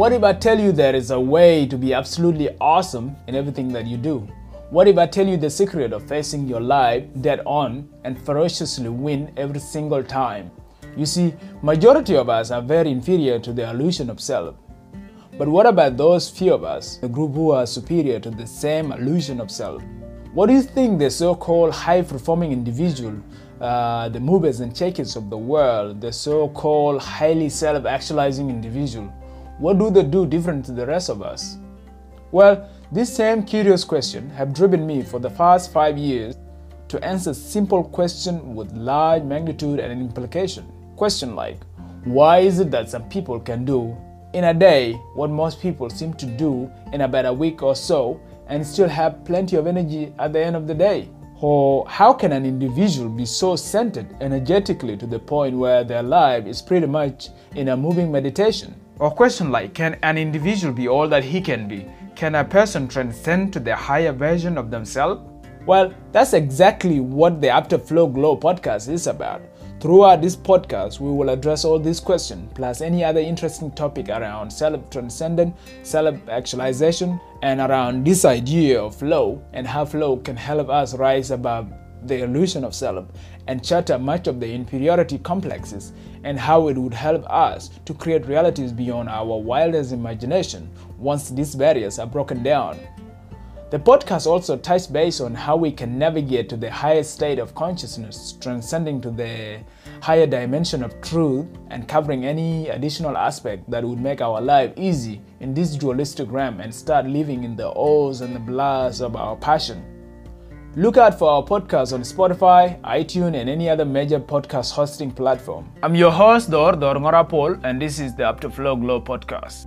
What if I tell you there is a way to be absolutely awesome in everything that you do? What if I tell you the secret of facing your life dead on and ferociously win every single time? You see, majority of us are very inferior to the illusion of self. But what about those few of us, the group who are superior to the same illusion of self? What do you think the so-called high-performing individual, uh, the movers and shakers of the world, the so-called highly self-actualizing individual, what do they do different to the rest of us? Well, this same curious question have driven me for the past five years to answer simple question with large magnitude and implication. Question like, why is it that some people can do in a day what most people seem to do in about a week or so and still have plenty of energy at the end of the day? Or how can an individual be so centered energetically to the point where their life is pretty much in a moving meditation? Or question like, can an individual be all that he can be? Can a person transcend to the higher version of themselves? Well, that's exactly what the After Flow Glow podcast is about. Throughout this podcast, we will address all these questions, plus any other interesting topic around self transcendent, self actualization, and around this idea of flow and how flow can help us rise above the illusion of self and shatter much of the inferiority complexes and how it would help us to create realities beyond our wildest imagination once these barriers are broken down. The podcast also touched base on how we can navigate to the highest state of consciousness, transcending to the higher dimension of truth and covering any additional aspect that would make our life easy in this dualistic realm and start living in the ohs and the blahs of our passion. Look out for our podcast on Spotify, iTunes, and any other major podcast hosting platform. I'm your host, Dor Dor Ngorapol, and this is the After Flow Glow podcast.